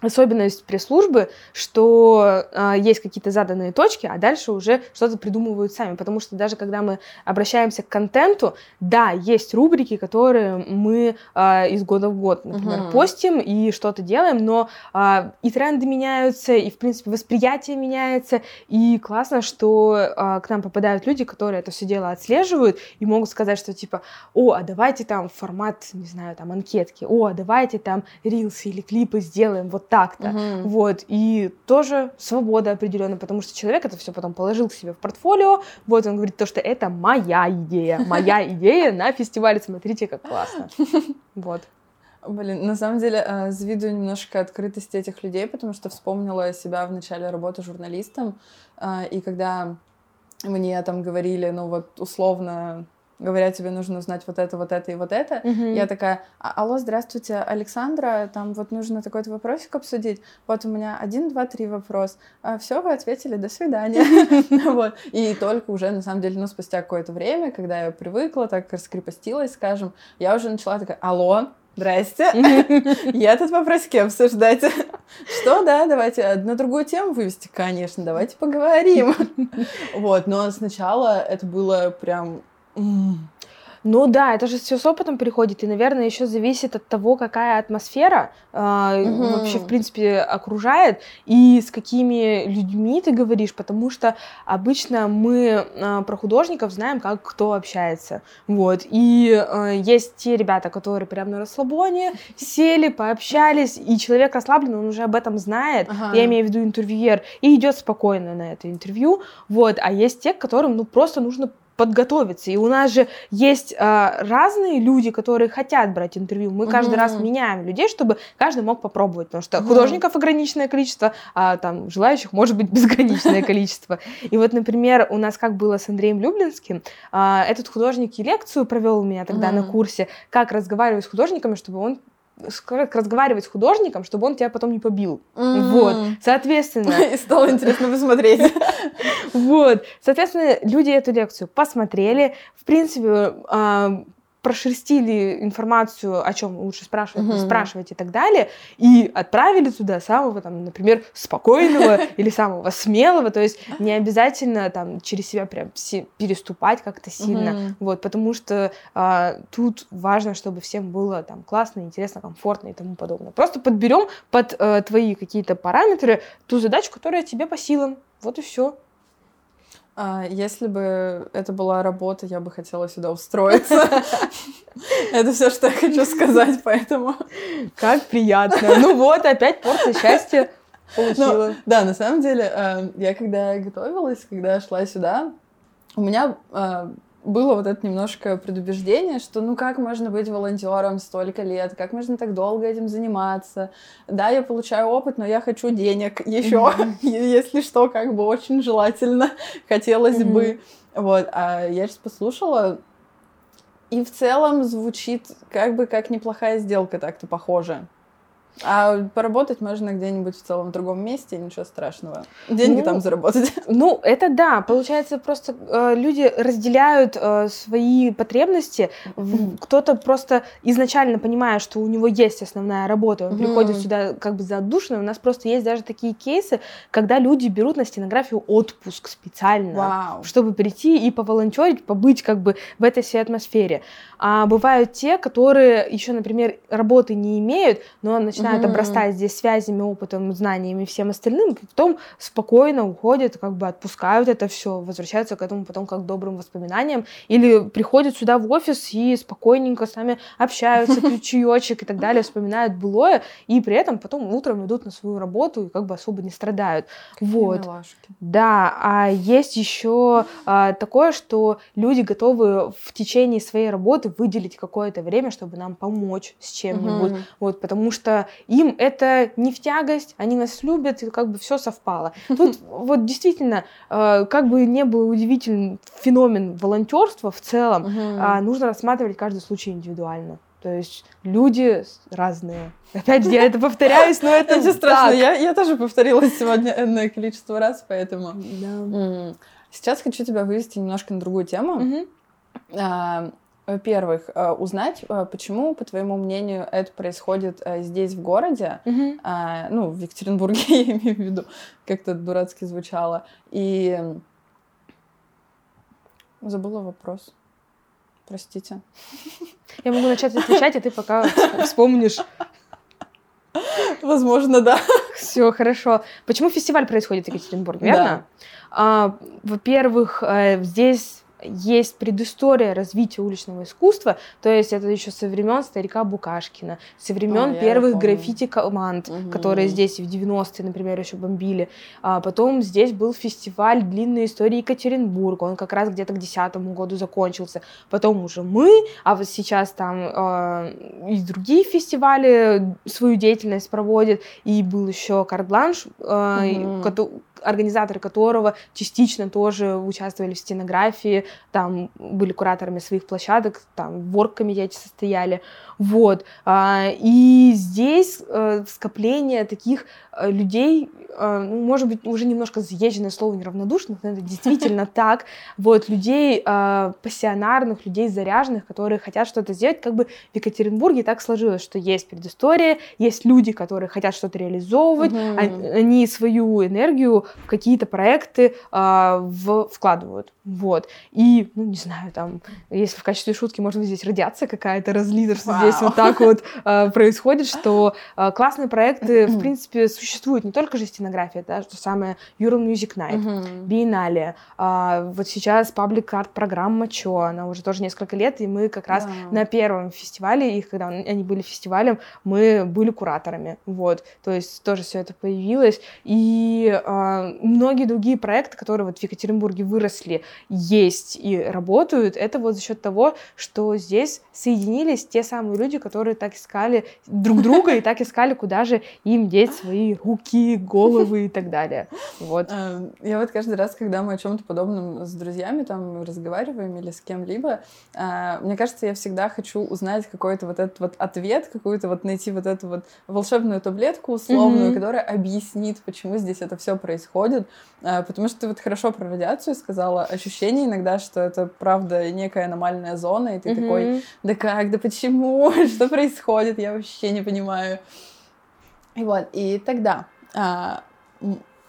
особенность пресс-службы, что э, есть какие-то заданные точки, а дальше уже что-то придумывают сами. Потому что даже когда мы обращаемся к контенту, да, есть рубрики, которые мы э, из года в год, например, угу. постим и что-то делаем, но э, и тренды меняются, и, в принципе, восприятие меняется, и классно, что э, к нам попадают люди, которые это все дело отслеживают и могут сказать, что типа, о, а давайте там формат, не знаю, там анкетки, о, а давайте там рилсы или клипы сделаем вот так-то. Угу. Вот. И тоже свобода определенная, потому что человек это все потом положил к себе в портфолио. Вот он говорит то, что это моя идея. Моя [LAUGHS] идея на фестивале. Смотрите, как классно. [LAUGHS] Вот. Блин, на самом деле э, завидую немножко открытости этих людей, потому что вспомнила себя в начале работы журналистом, э, и когда мне там говорили, ну вот условно говорят, тебе нужно узнать вот это, вот это и вот это. Mm-hmm. Я такая, «А, алло, здравствуйте, Александра, там вот нужно такой-то вопросик обсудить. Вот у меня один, два, три вопрос. А, все, вы ответили, до свидания. [LAUGHS] [LAUGHS] вот. И только уже, на самом деле, ну, спустя какое-то время, когда я привыкла, так раскрепостилась, скажем, я уже начала такая, алло, Здрасте. [LAUGHS] Я тут вопросики обсуждать. Что, да, давайте на другую тему вывести? Конечно, давайте поговорим. Вот, но сначала это было прям Ну да, это же все с опытом приходит, и, наверное, еще зависит от того, какая атмосфера э, угу. вообще, в принципе, окружает, и с какими людьми ты говоришь, потому что обычно мы э, про художников знаем, как кто общается, вот, и э, есть те ребята, которые прям на расслабоне сели, пообщались, и человек расслаблен, он уже об этом знает, ага. я имею в виду интервьюер, и идет спокойно на это интервью, вот, а есть те, которым, ну, просто нужно подготовиться. И у нас же есть а, разные люди, которые хотят брать интервью. Мы каждый раз меняем людей, чтобы каждый мог попробовать, потому что художников ограниченное количество, а там желающих может быть [LAUGHS] безграничное количество. И вот, например, у нас как было с Андреем Люблинским, а, этот художник и лекцию провел у меня тогда на курсе, как разговаривать с художниками, чтобы он как разговаривать с художником, чтобы он тебя потом не побил. Mm-hmm. Вот, соответственно... [LAUGHS] И стало интересно посмотреть. [LAUGHS] Вот, соответственно, люди эту лекцию посмотрели. В принципе, а, прошерстили информацию, о чем лучше спрашивать, угу. спрашивать и так далее, и отправили туда самого, там, например, спокойного [LAUGHS] или самого смелого, то есть не обязательно там через себя прям переступать как-то сильно, вот, потому что а, тут важно, чтобы всем было там классно, интересно, комфортно и тому подобное. Просто подберем под а, твои какие-то параметры ту задачу, которая тебе по силам, вот и все. А, если бы это была работа, я бы хотела сюда устроиться. [LAUGHS] Это все, что я хочу сказать, поэтому... Как приятно. Ну вот, опять порция счастья получила. Ну, да, на самом деле, э, я когда готовилась, когда шла сюда, у меня э, было вот это немножко предубеждение, что ну как можно быть волонтером столько лет, как можно так долго этим заниматься. Да, я получаю опыт, но я хочу денег [LAUGHS] еще, [LAUGHS] если что, как бы очень желательно [LAUGHS] хотелось бы. Вот, а я сейчас послушала, и в целом звучит как бы как неплохая сделка так-то похоже. А поработать можно где-нибудь в целом в другом месте, ничего страшного. Деньги ну, там заработать. [LAUGHS] Ну, это да. Получается, просто э, люди разделяют э, свои потребности. Кто-то просто изначально понимая, что у него есть основная работа, он mm-hmm. приходит сюда как бы за отдушиной. У нас просто есть даже такие кейсы, когда люди берут на стенографию отпуск специально, wow. чтобы прийти и поволонтерить, побыть как бы в этой всей атмосфере. А бывают те, которые еще, например, работы не имеют, но начинают mm-hmm. обрастать здесь связями, опытом, знаниями и всем остальным, потом спокойно уходят, как бы отпускают это все, возвращаются к этому потом как к добрым воспоминаниям, или приходят сюда в офис и спокойненько с нами общаются, [LAUGHS] пьют чаечек и так далее, вспоминают былое, и при этом потом утром идут на свою работу и как бы особо не страдают. Какие вот. Милашки. Да, а есть еще а, такое, что люди готовы в течение своей работы выделить какое-то время, чтобы нам помочь с чем-нибудь. Угу. Вот, потому что им это не в тягость, они нас любят, и как бы все совпало. [LAUGHS] Тут вот действительно, э, как бы не был удивительный феномен волонтерства в целом, угу. нужно рассматривать каждый случай индивидуально. То есть люди разные. Опять же, я это повторяюсь, но это [LAUGHS] не страшно. Я, я тоже повторилась сегодня энное количество раз, поэтому... Да. Сейчас хочу тебя вывести немножко на другую тему. Угу. Во-первых, э, узнать, э, почему, по твоему мнению, это происходит э, здесь, в городе, mm-hmm. ну, в Екатеринбурге, [LAUGHS] я имею в виду, как-то дурацки звучало. И забыла вопрос. Простите. [LAUGHS] Я могу начать отвечать, а ты пока [LAUGHS] вспомнишь. Возможно, да. Все хорошо. Почему фестиваль происходит в Екатеринбурге, верно? Да. А, во-первых, здесь есть предыстория развития уличного искусства, то есть это еще со времен старика Букашкина, со времен а, первых граффити-команд, угу. которые здесь в 90-е, например, еще бомбили. А потом здесь был фестиваль длинной истории Екатеринбурга, он как раз где-то к десятому году закончился. Потом уже мы, а вот сейчас там э, и другие фестивали свою деятельность проводят, и был еще карт-бланш, э, угу организаторы которого частично тоже участвовали в стенографии, там были кураторами своих площадок, там в оргкомитете состояли, вот. А, и здесь э, скопление таких э, людей, э, ну, может быть, уже немножко заезженное слово неравнодушных, но это действительно [LAUGHS] так, вот, людей пассионарных, людей заряженных, которые хотят что-то сделать, как бы в Екатеринбурге так сложилось, что есть предыстория, есть люди, которые хотят что-то реализовывать, они свою энергию в какие-то проекты э, в, вкладывают. Вот. И, ну, не знаю, там, если в качестве шутки, быть, здесь радиация какая-то разлита, что Вау. здесь вот так вот э, происходит, [LAUGHS] что э, классные проекты, в принципе, существуют. Не только же стенография, да, что самое Euro Music Night, Биеннале. Э, вот сейчас паблик арт программа Чо, она уже тоже несколько лет, и мы как раз да. на первом фестивале, их, когда они были фестивалем, мы были кураторами. Вот. То есть тоже все это появилось. И э, многие другие проекты, которые вот в Екатеринбурге выросли, есть и работают, это вот за счет того, что здесь соединились те самые люди, которые так искали друг друга и так искали, куда же им деть свои руки, головы и так далее. Вот. А, я вот каждый раз, когда мы о чем-то подобном с друзьями там разговариваем или с кем-либо, а, мне кажется, я всегда хочу узнать какой-то вот этот вот ответ, какую-то вот найти вот эту вот волшебную таблетку условную, mm-hmm. которая объяснит, почему здесь это все происходит, а, потому что ты вот хорошо про радиацию сказала, ощущение иногда, что это правда некая аномальная зона, и ты mm-hmm. такой, да как, да почему, [LAUGHS] что происходит, я вообще не понимаю. И вот, и тогда а,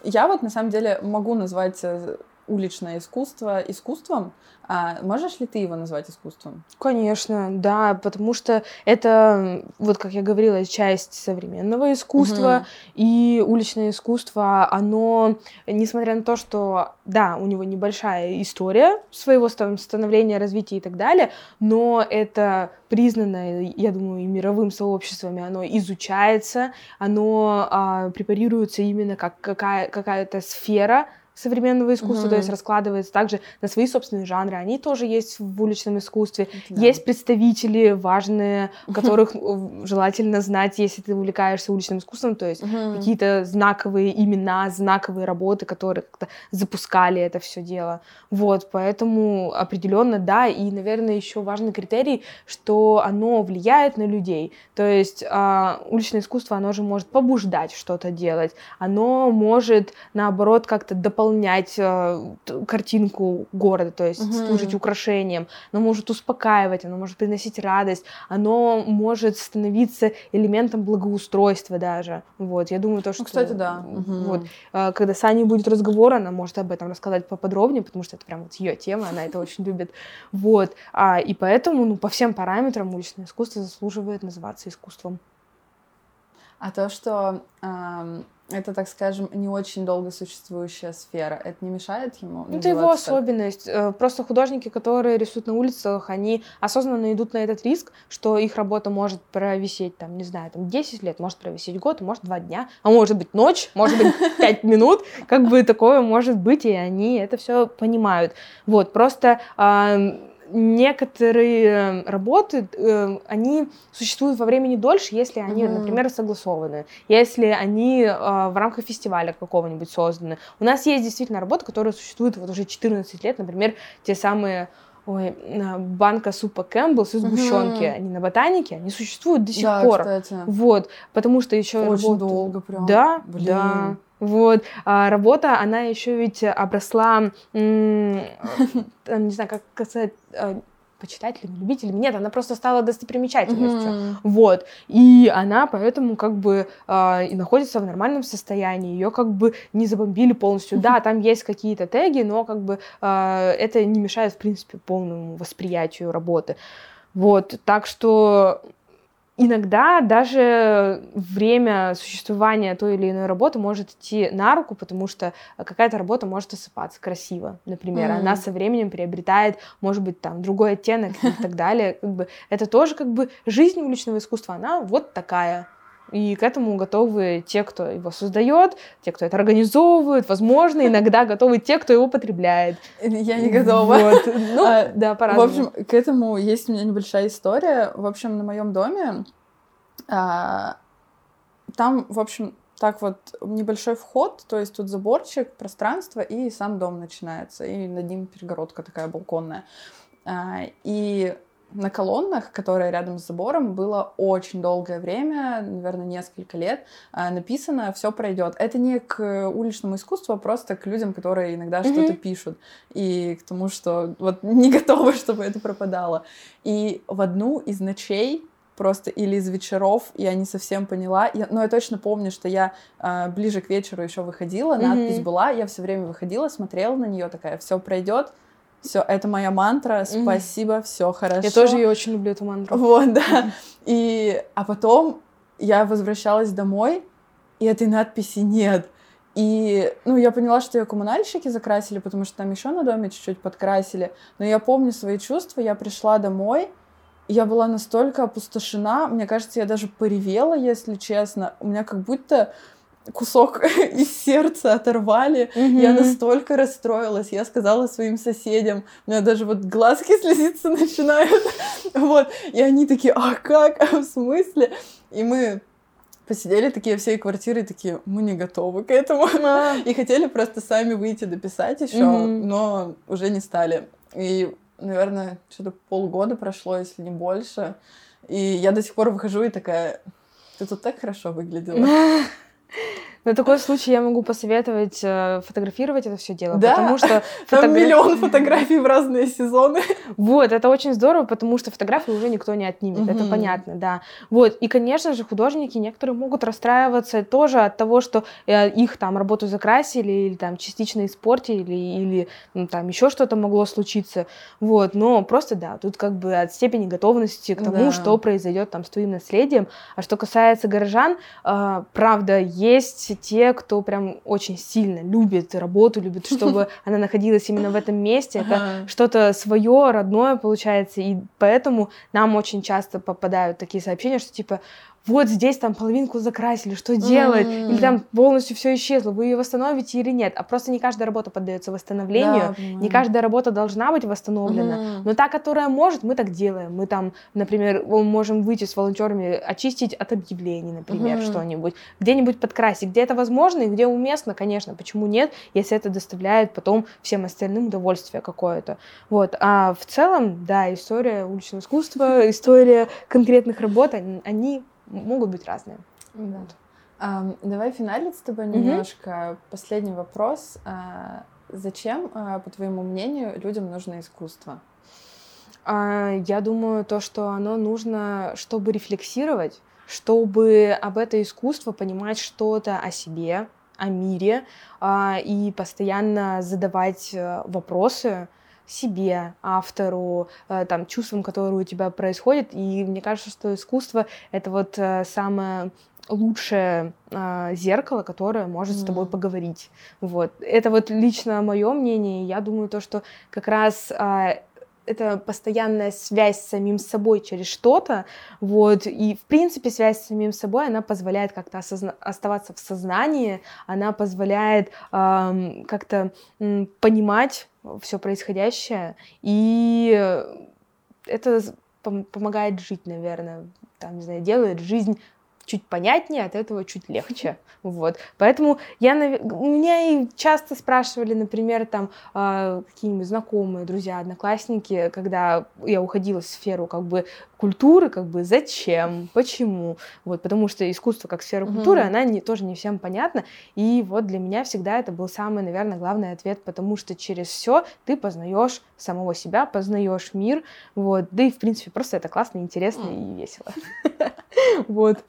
я вот на самом деле могу назвать э, уличное искусство искусством, а можешь ли ты его назвать искусством? Конечно, да, потому что это, вот как я говорила, часть современного искусства, угу. и уличное искусство, оно, несмотря на то, что, да, у него небольшая история своего становления, развития и так далее, но это признано, я думаю, и мировым сообществами, оно изучается, оно а, препарируется именно как какая, какая-то сфера, современного искусства, mm-hmm. то есть раскладывается также на свои собственные жанры. Они тоже есть в уличном искусстве. Да. Есть представители важные, которых mm-hmm. желательно знать, если ты увлекаешься уличным искусством, то есть mm-hmm. какие-то знаковые имена, знаковые работы, которые как-то запускали это все дело. Вот, поэтому определенно да, и, наверное, еще важный критерий, что оно влияет на людей. То есть а, уличное искусство, оно же может побуждать что-то делать, оно может, наоборот, как-то дополнять дополнять э, картинку города, то есть угу. служить украшением. Оно может успокаивать, оно может приносить радость, оно может становиться элементом благоустройства даже. Вот, я думаю, то, ну, что... Ну, кстати, да. Вот, э, когда с Аней будет разговор, она может об этом рассказать поподробнее, потому что это прям вот ее тема, она это очень любит. Вот, а, и поэтому, ну, по всем параметрам уличное искусство заслуживает называться искусством. А то, что это, так скажем, не очень долго существующая сфера. Это не мешает ему? Ну, это его особенность. Э, просто художники, которые рисуют на улицах, они осознанно идут на этот риск, что их работа может провисеть, там, не знаю, там 10 лет, может провисеть год, может два дня, а может быть ночь, может быть [LAUGHS] 5 минут, как бы такое может быть, и они это все понимают. Вот, просто некоторые э, работы, э, они существуют во времени дольше, если они, mm-hmm. например, согласованы, если они э, в рамках фестиваля какого-нибудь созданы. У нас есть действительно работы, которые существуют вот уже 14 лет, например, те самые Ой, банка супа Campbell's из сгущенки, угу. они на ботанике, они существуют до сих да, пор. Кстати. Вот, потому что еще очень работают... долго прям. Да, Блин. да. Вот. А работа, она еще ведь обросла, [LAUGHS] не знаю, как сказать, а, почитателями, любителями. Нет, она просто стала достопримечательностью. Mm-hmm. Вот. И она поэтому как бы э, и находится в нормальном состоянии. Ее как бы не забомбили полностью. Mm-hmm. Да, там есть какие-то теги, но как бы э, это не мешает, в принципе, полному восприятию работы. Вот. Так что иногда даже время существования той или иной работы может идти на руку, потому что какая-то работа может осыпаться красиво, например. Mm-hmm. Она со временем приобретает, может быть, там другой оттенок и так далее. Как бы, это тоже как бы жизнь уличного искусства, она вот такая. И к этому готовы те, кто его создает, те, кто это организовывает, возможно, иногда [LAUGHS] готовы те, кто его потребляет. Я не готова. Вот. [LAUGHS] Ну, а, да, по В общем, к этому есть у меня небольшая история. В общем, на моем доме а, там, в общем, так вот небольшой вход, то есть тут заборчик, пространство, и сам дом начинается, и над ним перегородка такая балконная. А, и на колоннах, которые рядом с забором, было очень долгое время, наверное, несколько лет, а, написано «все пройдет». Это не к уличному искусству, а просто к людям, которые иногда mm-hmm. что-то пишут, и к тому, что вот [LAUGHS] не готовы, чтобы это пропадало. И в одну из ночей просто или из вечеров, я не совсем поняла. Я, но я точно помню, что я э, ближе к вечеру еще выходила, mm-hmm. надпись была, я все время выходила, смотрела на нее, такая, все пройдет, все, это моя мантра, спасибо, mm-hmm. все хорошо. Я тоже ее очень люблю, эту мантру. Вот, да. Mm-hmm. И, а потом я возвращалась домой, и этой надписи нет. И, ну, я поняла, что ее коммунальщики закрасили, потому что там еще на доме чуть-чуть подкрасили. Но я помню свои чувства, я пришла домой, я была настолько опустошена, мне кажется, я даже поревела, если честно. У меня как будто кусок [LAUGHS] из сердца оторвали. Mm-hmm. Я настолько расстроилась. Я сказала своим соседям, у меня даже вот глазки [LAUGHS] слезиться начинают. [LAUGHS] вот. И они такие, а как? А в смысле? И мы посидели такие всей квартиры, такие, мы не готовы к этому. А. И хотели просто сами выйти дописать еще, mm-hmm. но уже не стали. И наверное, что-то полгода прошло, если не больше. И я до сих пор выхожу и такая, ты тут так хорошо выглядела. На такой случай я могу посоветовать э, фотографировать это все дело, да? потому что [LAUGHS] фотограф... там миллион фотографий в разные сезоны. Вот, это очень здорово, потому что фотографии уже никто не отнимет, это понятно, да. Вот, и, конечно же, художники некоторые могут расстраиваться тоже от того, что э, их там работу закрасили или там частично испортили или ну, там еще что-то могло случиться, вот. Но просто да, тут как бы от степени готовности к тому, да. что произойдет там с твоим наследием. А что касается горожан, э, правда, есть те, кто прям очень сильно любит работу, любит, чтобы [LAUGHS] она находилась именно в этом месте. Это что-то свое, родное получается. И поэтому нам очень часто попадают такие сообщения, что типа вот здесь там половинку закрасили, что делать? Mm-hmm. Или там полностью все исчезло, вы ее восстановите или нет? А просто не каждая работа поддается восстановлению, да, не каждая работа должна быть восстановлена. Mm-hmm. Но та, которая может, мы так делаем. Мы там, например, можем выйти с волонтерами, очистить от объявлений, например, mm-hmm. что-нибудь, где-нибудь подкрасить, где это возможно и где уместно, конечно, почему нет, если это доставляет потом всем остальным удовольствие какое-то. Вот. А в целом, да, история уличного искусства, [LAUGHS] история конкретных работ, они могут быть разные. Да. Вот. Um, давай финалить с тобой немножко. Mm-hmm. Последний вопрос. Uh, зачем, uh, по твоему мнению, людям нужно искусство? Uh, я думаю, то, что оно нужно, чтобы рефлексировать, чтобы об это искусство понимать что-то о себе, о мире, и постоянно задавать э, вопросы, себе, автору, э, там, чувствам, которые у тебя происходят. И мне кажется, что искусство — это вот э, самое лучшее э, зеркало, которое может mm. с тобой поговорить. Вот. Это вот лично мое мнение. Я думаю, то, что как раз э, это постоянная связь с самим собой через что-то, вот, и, в принципе, связь с самим собой, она позволяет как-то осозна- оставаться в сознании, она позволяет эм, как-то м, понимать все происходящее, и это помогает жить, наверное, там, не знаю, делает жизнь чуть понятнее, от этого чуть легче. [LAUGHS] Вот. Поэтому я, меня и часто спрашивали, например, там э, какие-нибудь знакомые, друзья, одноклассники, когда я уходила в сферу как бы культуры, как бы зачем, почему. Вот, потому что искусство как сфера mm-hmm. культуры, она не, тоже не всем понятна. И вот для меня всегда это был самый, наверное, главный ответ, потому что через все ты познаешь самого себя, познаешь мир. Вот. Да и, в принципе, просто это классно, интересно mm. и весело. [LAUGHS] Вот.